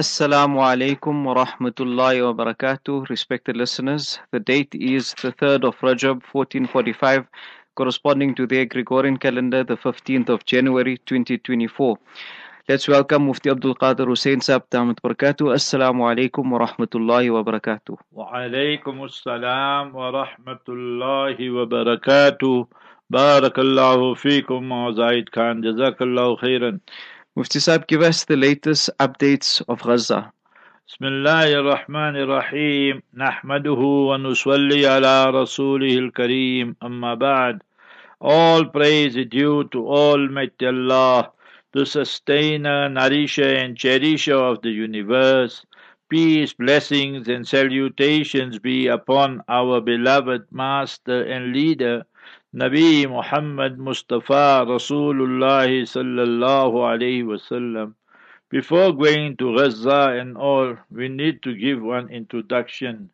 Assalamu alaikum wa rahmatullahi wa barakatuh, respected listeners. The date is the 3rd of Rajab 1445, corresponding to the Gregorian calendar, the 15th of January 2024. Let's welcome Mufti Abdul Qadir Hussein Saab Damat Barakatuh. Assalamu alaikum wa rahmatullahi wa barakatuh. Wa alaikum assalam wa rahmatullahi wa barakatuh. Barakallahu feekum Zaid Khan. Jazakallahu khairan. Mufti Saab, give us the latest updates of Gaza. بسم الله الرحمن الرحيم نحمده ونصلي على رسوله الكريم أما بعد All praise is due to Almighty Allah, the sustainer, nourisher and cherisher of the universe. Peace, blessings and salutations be upon our beloved master and leader, Nabi Muhammad Mustafa Rasulullah sallallahu alayhi wasallam. Before going to Gaza and all, we need to give one introduction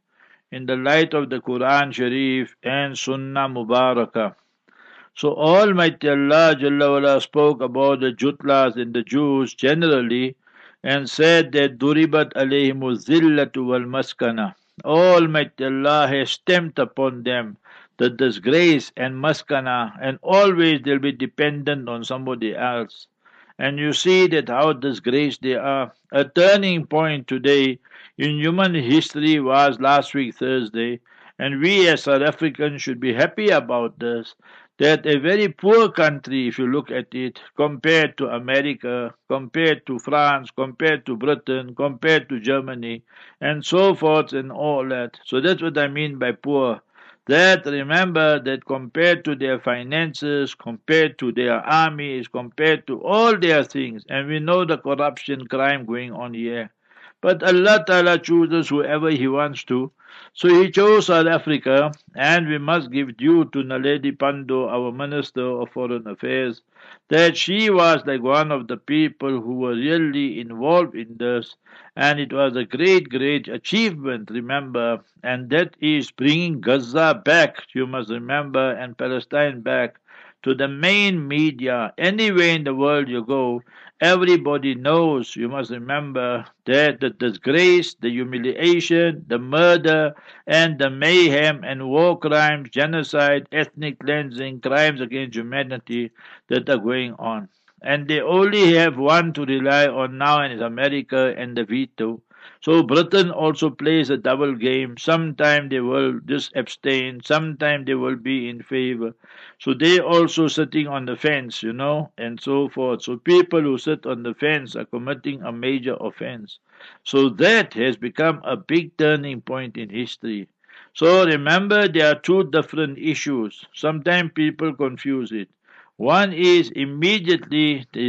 in the light of the Quran Sharif and Sunnah Mubarakah. So Almighty Allah Jalla spoke about the Jutlas and the Jews generally and said that Duribat alayhimu zillatu wal maskana. Almighty Allah has stamped upon them the disgrace and maskana and always they'll be dependent on somebody else. And you see that how disgraced they are. A turning point today in human history was last week Thursday, and we as South Africans should be happy about this. That a very poor country, if you look at it, compared to America, compared to France, compared to Britain, compared to Germany, and so forth and all that. So that's what I mean by poor that remember that compared to their finances, compared to their armies, compared to all their things, and we know the corruption, crime going on here. But Allah Ta'ala chooses whoever He wants to. So He chose South Africa, and we must give due to Naledi Pandor, our Minister of Foreign Affairs, that she was like one of the people who were really involved in this, and it was a great, great achievement, remember, and that is bringing Gaza back, you must remember, and Palestine back to the main media. Anywhere in the world you go, everybody knows, you must remember, that the disgrace, the humiliation, the murder, and the mayhem and war crimes, genocide, ethnic cleansing, crimes against humanity that are going on. And they only have one to rely on now, and it's America and the veto. So Britain also plays a double game. Sometime they will just abstain, sometime they will be in favor. So they also sitting on the fence, you know, and so forth. So people who sit on the fence are committing a major offense. So that has become a big turning point in history. So remember there are two different issues. Sometimes people confuse it. One is immediately the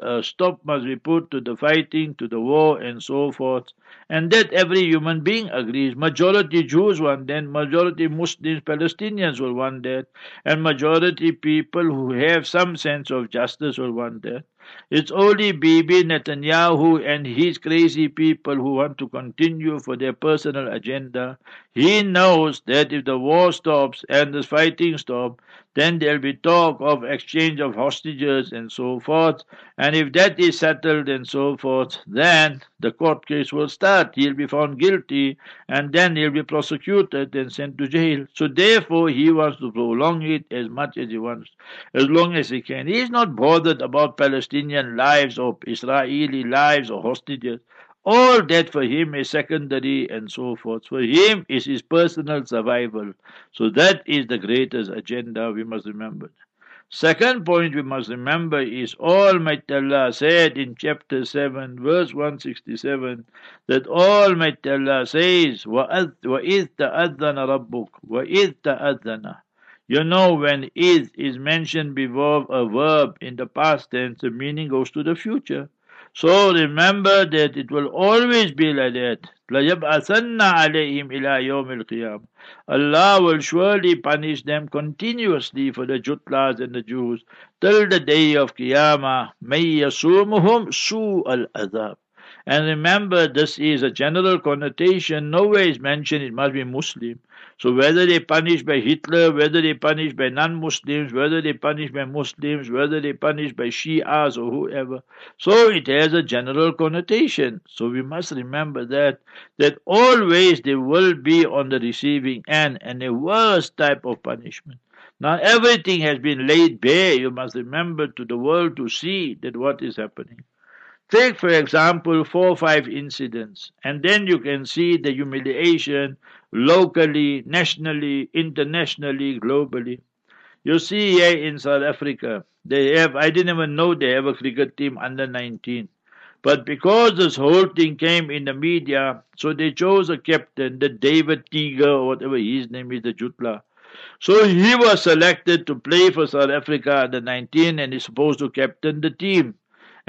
uh, stop must be put to the fighting, to the war, and so forth. And that every human being agrees. Majority Jews want that, majority Muslims, Palestinians will want that, and majority people who have some sense of justice will want that. It's only Bibi Netanyahu and his crazy people who want to continue for their personal agenda. He knows that if the war stops and the fighting stops, then there'll be talk of exchange of hostages and so forth. And if that is settled and so forth, then the court case will start. He'll be found guilty and then he'll be prosecuted and sent to jail. So therefore, he wants to prolong it as much as he wants, as long as he can. He's not bothered about Palestinian lives or Israeli lives or hostages. All that for him is secondary and so forth. For him is his personal survival. So that is the greatest agenda we must remember. Second point we must remember is Almighty Allah said in chapter 7, verse 167, that Almighty Allah says, وَإِذْ تَأَذَّنَ رَبُّكَ وَإِذْ تَأَذَّنَ You know, when is is mentioned before a verb in the past tense, the meaning goes to the future. So remember that it will always be like that. لَيَبْعَثَنَّ عَلَيْهِمْ إِلَى يَوْمِ الْقِيَامَةِ Allah will surely punish them continuously for the Jutlas and the Jews till the day of Qiyamah. مَيْ يَسُومُهُمْ سُوءَ الْأَذَابِ And remember, this is a general connotation. Nowhere is mentioned it must be Muslim. So whether they punish by Hitler, whether they punish by non-Muslims, whether they punish by Muslims, whether they punish by Shias or whoever, so it has a general connotation. So we must remember that that always they will be on the receiving end and the worst type of punishment. Now everything has been laid bare. You must remember to the world to see that what is happening. Take, for example, four or five incidents, and then you can see the humiliation locally, nationally, internationally, globally. You see here in South Africa, they have, I didn't even know they have a cricket team under 19. But because this whole thing came in the media, so they chose a captain, the David Teeger, or whatever his name is, the Jutla. So he was selected to play for South Africa under 19 and is supposed to captain the team.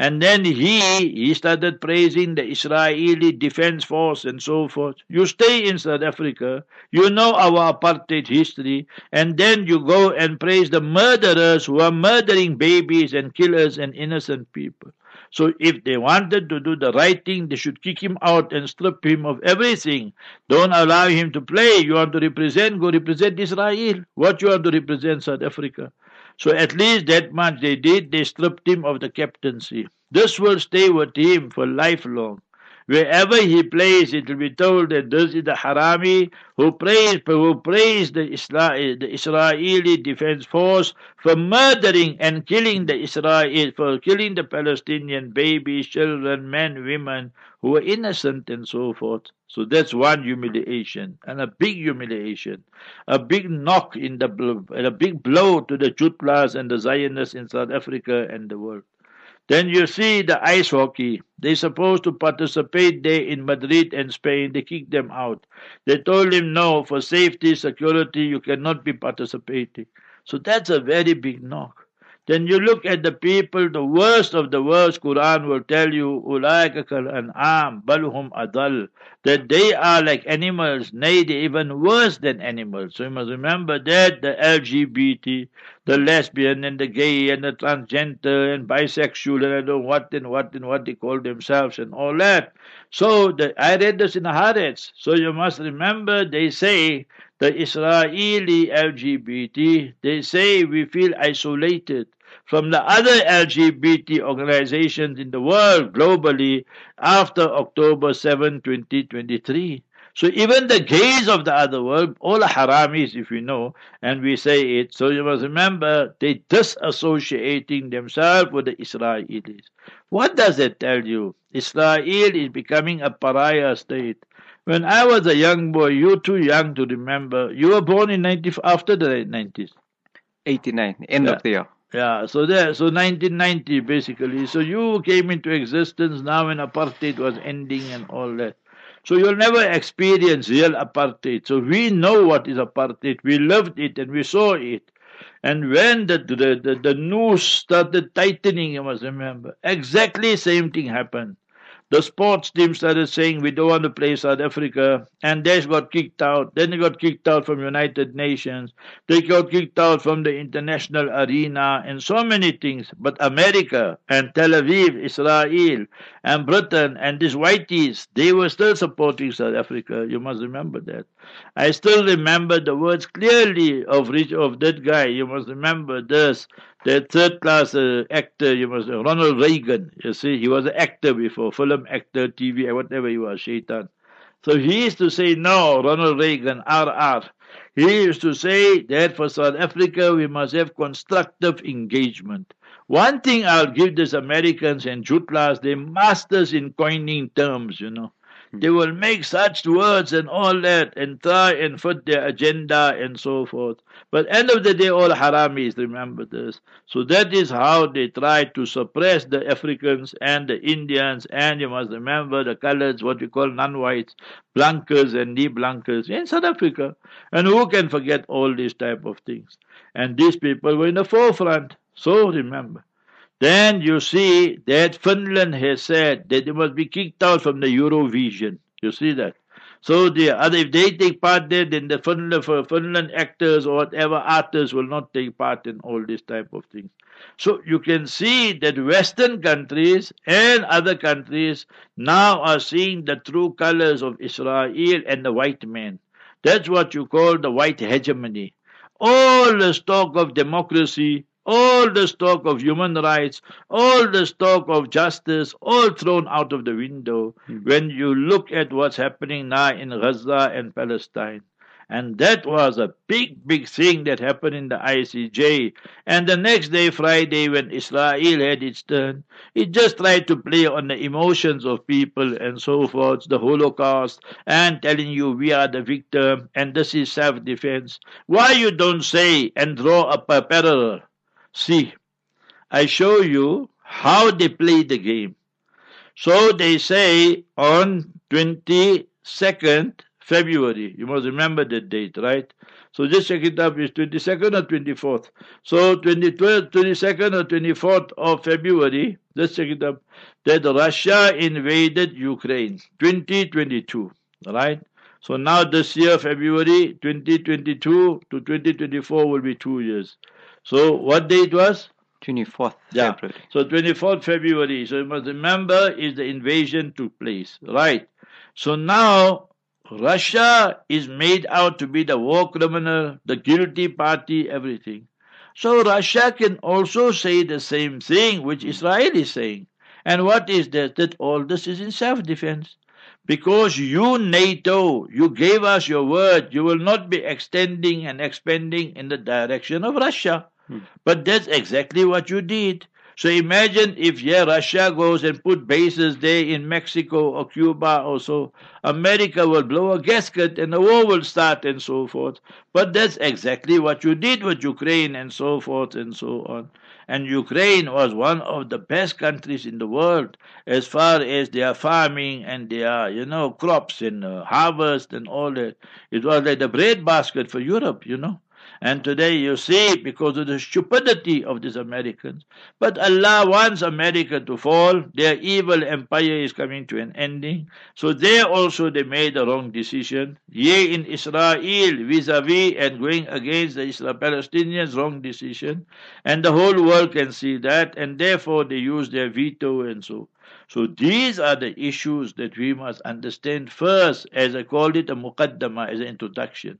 And then he he started praising the Israeli defense force and so forth. You stay in South Africa, you know our apartheid history, and then you go and praise the murderers who are murdering babies and killers and innocent people. So if they wanted to do the right thing, they should kick him out and strip him of everything. Don't allow him to play. You want to represent, go represent Israel. What you want to represent South Africa. So at least that much they did, they stripped him of the captaincy. This will stay with him for lifelong. Wherever he plays, it will be told that this is the Harami who praised, who praised the, Isra- the Israeli defense force for murdering and killing the Israel, for killing the Palestinian babies, children, men, women who were innocent and so forth. So that's one humiliation and a big humiliation, a big knock in the and a big blow to the Jutlas and the Zionists in South Africa and the world. Then you see the ice hockey. They're supposed to participate there in Madrid and Spain. They kicked them out. They told him, no, for safety, security, you cannot be participating. So that's a very big knock. Then you look at the people, the worst of the worst, Quran will tell you, kal an'am, balhum adal, that they are like animals, nay, they even worse than animals. So you must remember that the LGBT, the lesbian and the gay and the transgender and bisexual and I don't know what and what and what they call themselves and all that. So the, I read this in the Haaretz. So you must remember they say the Israeli LGBT, they say we feel isolated from the other LGBT organizations in the world globally after October 7, 2023. So even the gaze of the other world, all haramis, if you know, and we say it, so you must remember they disassociating themselves with the Israelis. What does it tell you? Israel is becoming a pariah state. When I was a young boy, you're too young to remember. You were born in 90, after the 90s. 89, end Yeah. of the year. Yeah, so there, so 1990 basically. So you came into existence now when apartheid was ending and all that. So you'll never experience real apartheid. So we know what is apartheid. We lived it and we saw it. And when the the, the, the noose started tightening, you must remember, exactly same thing happened. The sports team started saying we don't want to play South Africa, and they got kicked out. Then they got kicked out from United Nations. They got kicked out from the international arena and so many things. But America and Tel Aviv, Israel, and Britain and these whiteys, they were still supporting South Africa. You must remember that. I still remember the words clearly of of that guy. You must remember this. The third class uh, actor, you must know, Ronald Reagan. You see, he was an actor before, film actor, TV, whatever he was, Shaitan. So he used to say, no, Ronald Reagan, RR. He used to say that for South Africa we must have constructive engagement. One thing I'll give these Americans and Jutlas, they're masters in coining terms, you know. They will make such words and all that and try and fit their agenda and so forth. But end of the day, all haramis, remember this. So that is how they try to suppress the Africans and the Indians and you must remember the colors, what we call non-whites, blankers and de-blankers in South Africa. And who can forget all these type of things? And these people were in the forefront. So remember. Then you see that Finland has said that they must be kicked out from the Eurovision. You see that? So the other, if they take part there, then the Finland, Finland actors or whatever artists will not take part in all this type of things. So you can see that Western countries and other countries now are seeing the true colors of Israel and the white man. That's what you call the white hegemony. All the talk of democracy, all the talk of human rights, all the talk of justice, all thrown out of the window mm. when you look at what's happening now in Gaza and Palestine. And that was a big, big thing that happened in the ICJ. And the next day, Friday, when Israel had its turn, it just tried to play on the emotions of people and so forth, the Holocaust, and telling you we are the victim and this is self defense. Why you don't say and draw up a parallel? See, I show you how they play the game. So they say on 22nd February. You must remember that date, right? So just check it up. Is 22nd or 24th? So 23rd, 22nd or 24th of February. Just check it up. That Russia invaded Ukraine. 2022, right? So now this year, February 2022 to 2024 will be two years. So what date was? 24th yeah. February. So 24th February. So you must remember is the invasion took place, right? So now Russia is made out to be the war criminal, the guilty party, everything. So Russia can also say the same thing which Israel is saying. And what is that? That all this is in self-defense. Because you, NATO, you gave us your word, you will not be extending and expanding in the direction of Russia. Hmm. But that's exactly what you did. So imagine if yeah, Russia goes and put bases there in Mexico or Cuba or so, America will blow a gasket and the war will start and so forth. But that's exactly what you did with Ukraine and so forth and so on. And Ukraine was one of the best countries in the world as far as their farming and their, you know, crops and uh, harvest and all that. It was like the bread basket for Europe, you know. And today you see, because of the stupidity of these Americans, but Allah wants America to fall. Their evil empire is coming to an ending. So there also they made the wrong decision. Yea, in Israel, vis-a-vis and going against the Israel Palestinians, wrong decision. And the whole world can see that, and therefore they use their veto and so. So these are the issues that we must understand first, as I called it a muqaddama, as an introduction.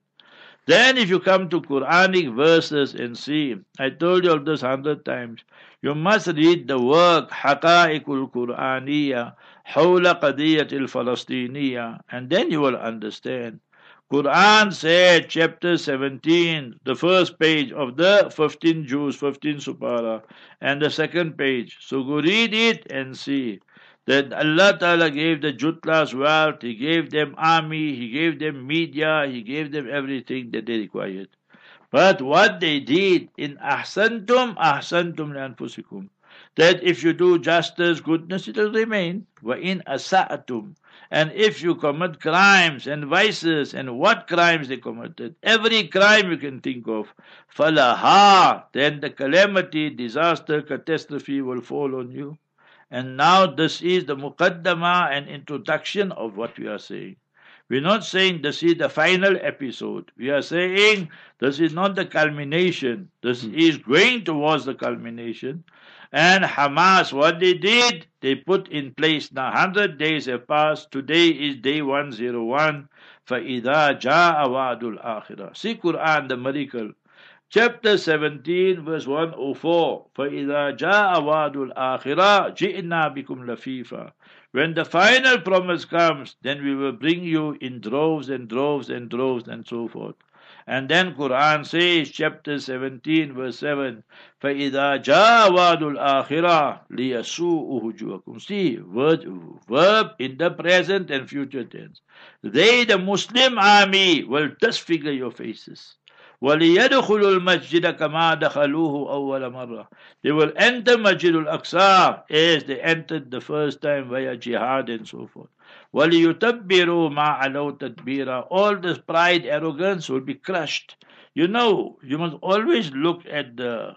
Then if you come to Quranic verses and see, I told you all this hundred times, you must read the work Haqa'iqul Qur'aniyya Hawla Qadiyatil Falastiniyya and then you will understand. Quran said, chapter 17, the first page of the 15 Juz, 15 Supara, and the second page. So go read it and see that Allah Ta'ala gave the Jutlas wealth, He gave them army, He gave them media, He gave them everything that they required. But what they did in ahsantum, ahsantum anfusikum. That if you do justice, goodness, it will remain. In asa'atum. And if you commit crimes and vices, and what crimes they committed, every crime you can think of, falaha, then the calamity, disaster, catastrophe will fall on you. And now this is the muqaddama and introduction of what we are saying. We're not saying this is the final episode. We are saying this is not the culmination. This hmm. is going towards the culmination. And Hamas, what they did, they put in place now 100 days have passed. Today is day 101. فَإِذَا جَاءَ وَعْدُ الْآخِرَةِ See Quran, the miracle chapter 17, verse 104. فَإِذَا جَاءَ وَعْدُ الْآخِرَةِ جِئْنَا بِكُمْ لَفِيفًا When the final promise comes, then we will bring you in droves and droves and droves and so forth. And then Quran says, chapter 17, verse 7, فَإِذَا جَاءَ وَعْدُ الْآخِرَةِ لِيَسُوءُ وُجُوهَكُمْ See, word, verb in the present and future tense. They, the Muslim army, will disfigure your faces. وَلِيَدْخُلُوا الْمَسْجِدَ كَمَا دَخَلُوهُ أَوَّلَ مَرَّةٍ They will enter Masjid al-Aqsa as they entered the first time via jihad and so forth. وَلِيُتَبِّرُوا مَا عَلَوْا تَدْبِيرًا All this pride, arrogance will be crushed. You know, you must always look at the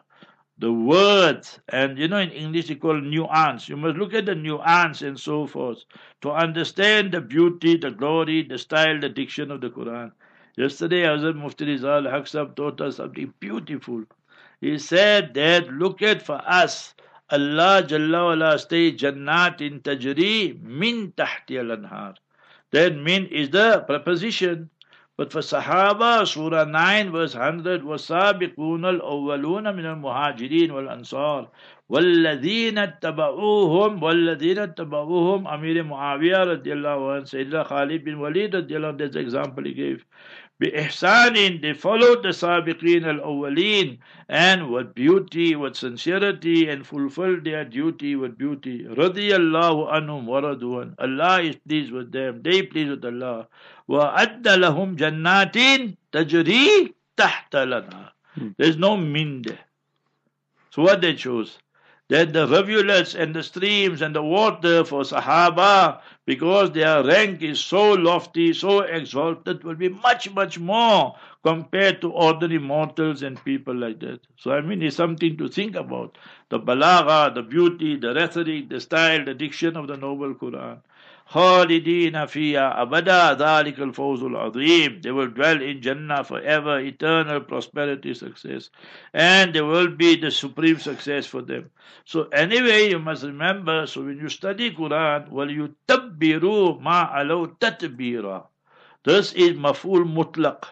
the words and you know in english they call nuance you must look at the nuance and so forth to understand the beauty the glory the style the diction of the quran Yesterday, Hazrat Mufti Rizal Haq taught us something beautiful. He said that look at for us, Allah Jalla wala stay Jannat in Tajri min tahti al-anhar. That min is the preposition. But for Sahaba, Surah 9, verse 100, وَسَابِقُونَ الْأَوَّلُونَ مِنَ الْمُهَاجِرِينَ وَالْأَنصَارِ والذين اتبعوهم والذين اتبعوهم Amir Muawiyah radiallahu anhu, Sayyidina Khalid bin Walid radiallahu anhu, that's the example he gave. بإحسان they followed the Sabiqeen al-Awwaleen and with beauty, with sincerity and fulfilled their duty with beauty. Radiyallahu anhum waraduan. Allah is pleased with them. They pleased with Allah. وَأَدَّ لَهُمْ جَنَّاتٍ تَجْرِي تَحْتَ لَنَا There's no min there. So what they chose? that the rivulets and the streams and the water for Sahaba, because their rank is so lofty, so exalted, will be much, much more compared to ordinary mortals and people like that. So, I mean, it's something to think about. The balagha, the beauty, the rhetoric, the style, the diction of the Noble Quran. خالدين فيها أبدا ذلك الفوز العظيم they will dwell in Jannah forever eternal prosperity success and there will be the supreme success for them so anyway you must remember so when you study Quran وَلْيُتَبِّرُوا مَا عَلَوْ تَتْبِيرًا this is maf'ul mutlaq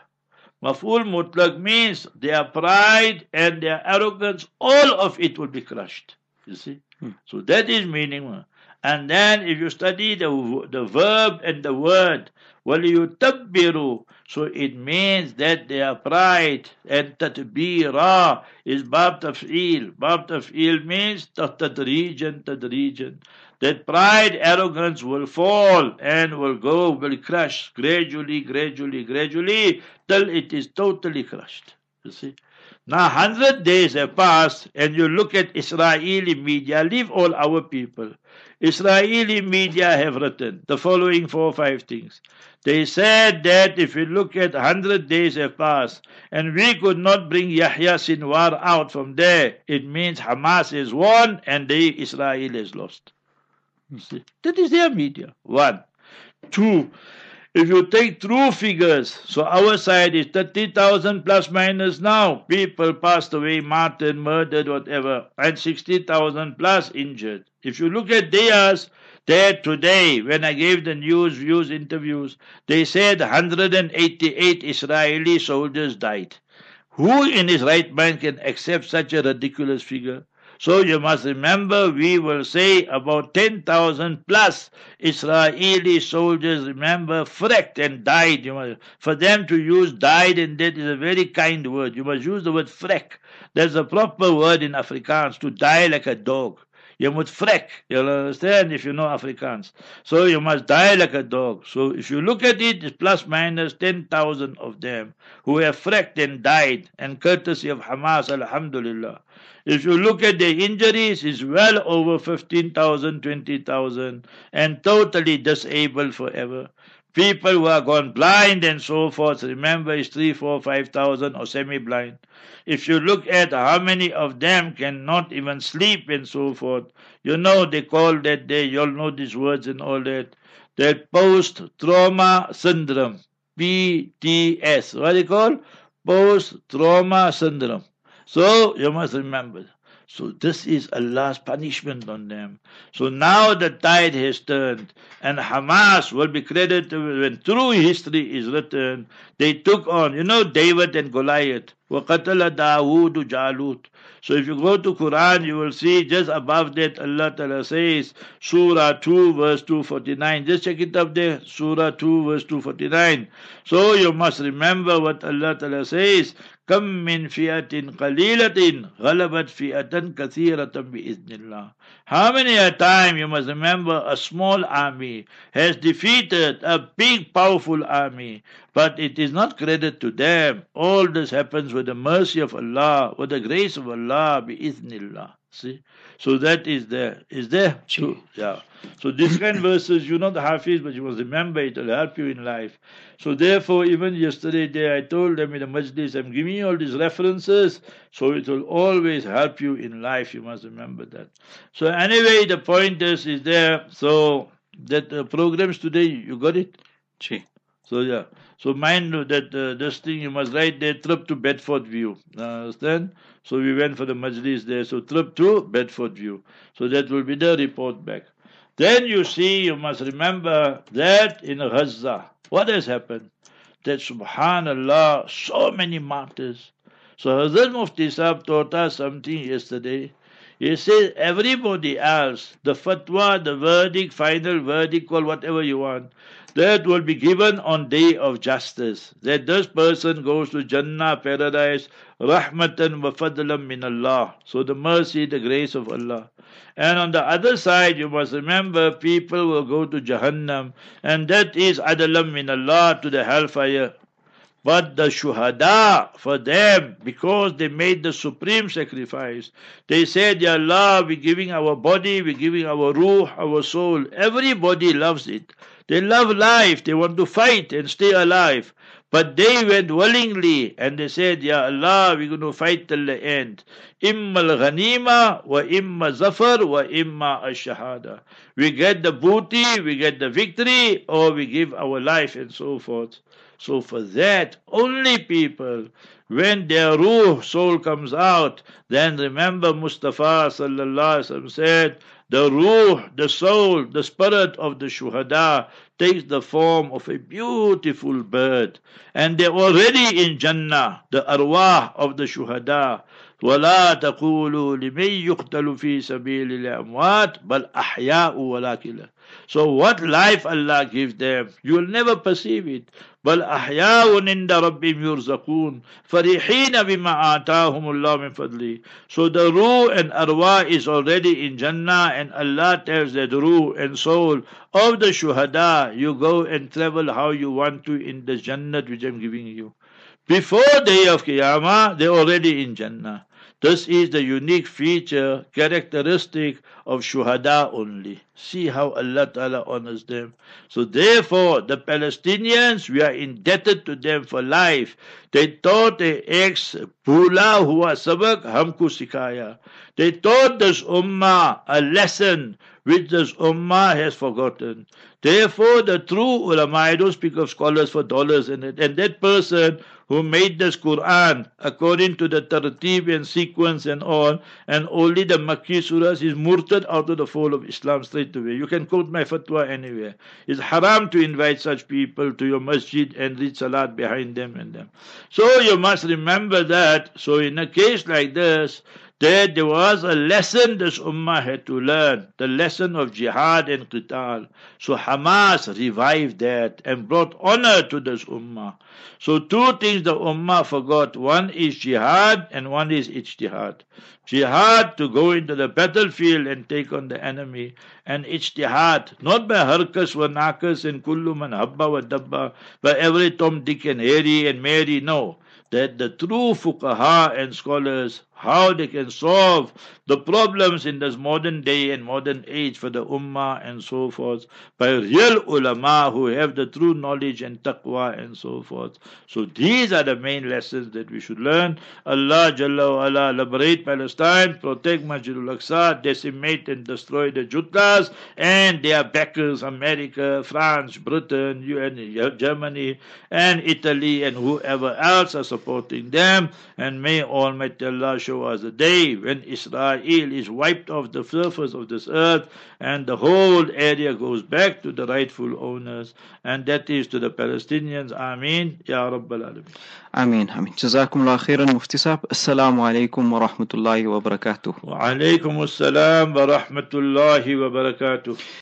Maf'ul mutlaq means their pride and their arrogance, all of it will be crushed. You see? Hmm. So that is meaning. And then if you study the, the verb and the word, وَلِيُتَبِّرُوا So it means that their pride and tatbira is bab taf'il. Bab taf'il means tadrijan, tadrijan. That pride, arrogance will fall and will go, will crush gradually, gradually, gradually, till it is totally crushed. You see? Now, hundred days have passed, and you look at Israeli media, leave all our people. Israeli media have written the following four or five things. They said that if you look at 100 days have passed and we could not bring Yahya Sinwar out from there, it means Hamas is won and the Israel is lost. You see, That is their media. One. Two. If you take true figures, so our side is 30,000 plus minus now. People passed away, martyred, murdered, whatever, and 60,000 plus injured. If you look at theirs, there today, when I gave the news views interviews, they said 188 Israeli soldiers died. Who in his right mind can accept such a ridiculous figure? So you must remember, we will say about 10,000 plus Israeli soldiers, remember, frecked and died. You must, for them to use died and dead is a very kind word. You must use the word freck. There's a proper word in Afrikaans to die like a dog. You must freck. You'll understand if you know Afrikaans. So you must die like a dog. So if you look at it, it's plus minus 10,000 of them who have frecked and died, and courtesy of Hamas, Alhamdulillah. If you look at the injuries, it's well over 15,000, 20,000, and totally disabled forever. People who are gone blind and so forth, remember, it's three, four, five thousand or semi blind. If you look at how many of them cannot even sleep and so forth, you know they call that day. you all know these words and all that, that post trauma syndrome, PTS. What you call? Post trauma syndrome. So you must remember. So this is Allah's punishment on them. So now the tide has turned, and Hamas will be credited when true history is written. They took on, you know, David and Goliath. وَقَتَلَ دَاوُودُ جَالُوتَ so if you go to Quran, you will see just above that Allah Ta'ala says, Surah 2 verse 249. Just check it up there, Surah 2 verse 249. So you must remember what Allah Ta'ala says, كم من فئة قليلة غلبت فئة كثيرة بإذن الله How many a time you must remember a small army has defeated a big powerful army but it is not credit to them all this happens with the mercy of Allah with the grace of Allah bi'ithnillah see so that is there is there true yeah so these kind of verses you know the hafiz but you must remember it will help you in life so therefore, even yesterday day, I told them in the majlis, I'm giving you all these references, so it will always help you in life. You must remember that. So anyway, the point is, is there. So that uh, programs today, you got it? Gee. So yeah. So mind that uh, this thing you must write there trip to Bedfordview. Understand? So we went for the majlis there. So trip to Bedfordview. So that will be the report back. Then you see, you must remember that in Gaza, what has happened? That subhanallah, so many martyrs. So Hazrat Mufti Sahib taught us something yesterday. He says everybody else, the fatwa, the verdict, final verdict, call whatever you want, that will be given on day of justice. That this person goes to Jannah, paradise, rahmatan wa fadlam min Allah. So the mercy, the grace of Allah. And on the other side, you must remember people will go to Jahannam, and that is adalam min Allah to the hellfire. But the shuhada, for them, because they made the supreme sacrifice, they said, Ya Allah, we're giving our body, we're giving our ruh, our soul. Everybody loves it. They love life, they want to fight and stay alive. But they went willingly and they said, Ya Allah, we're going to fight till the end. Imma al-ghanima wa imma zafar wa imma al-shahada. We get the booty, we get the victory, or we give our life and so forth. So for that, only people, when their ruh, soul comes out, then remember Mustafa sallallahu said, the ruh, the soul, the spirit of the shuhada takes the form of a beautiful bird. And they're already in Jannah, the arwah of the shuhada. ولا تقولوا لمن يقتل في سبيل الأموات بل أحياء ولكن So what life Allah gives them, you will never perceive it. بل أحياء عند ربهم يرزقون فرحين بما آتاهم الله من فضله So the ruh and arwah is already in Jannah and Allah tells that ruh and soul of the shuhada, you go and travel how you want to in the Jannah which I'm giving you. Before day of Qiyamah, they're already in Jannah. This is the unique feature, characteristic of shuhada only. See how Allah Ta'ala honors them. So therefore, the Palestinians, we are indebted to them for life. They taught the ex Bula hua sabak hamku sikaya. They taught this ummah a lesson which this ummah has forgotten. Therefore, the true ulama, I don't speak of scholars for dollars it, and that person who made this Quran according to the tartib and sequence and all, and only the Makki surahs is murtad out of the fold of Islam straight away. You can quote my fatwa anywhere. It's haram to invite such people to your masjid and read salat behind them and them. So you must remember that. So in a case like this, that there was a lesson this ummah had to learn, the lesson of jihad and qital. So Hamas revived that and brought honor to this ummah. So two things the ummah forgot. One is jihad and one is ijtihad. Jihad to go into the battlefield and take on the enemy. And ijtihad, not by harkas wa nakas and kullu man habba wa dabba, by every Tom, Dick and Harry and Mary, no that the true fuqaha and scholars, how they can solve the problems in this modern day and modern age for the ummah and so forth, by real ulama who have the true knowledge and taqwa and so forth. So these are the main lessons that we should learn. Allah Jalla wa ala liberate Palestine, protect Masjidul Aqsa, decimate and destroy the Jutlas and their backers, America, France, Britain, UN, Germany, and Italy, and whoever else are supporting them. And may Almighty Allah show us a day when Israel is wiped off the surface of this earth and the whole area goes back to the rightful owners, and that is to the Palestinians. Ameen. Ya Rabbal Alameen. Ameen. Ameen. Jazakumullah khairan, Mufti Sahib. Assalamu alaikum wa rahmatullahi wa barakatuh. Wa alaikum assalam wa rahmatullahi wa barakatuh.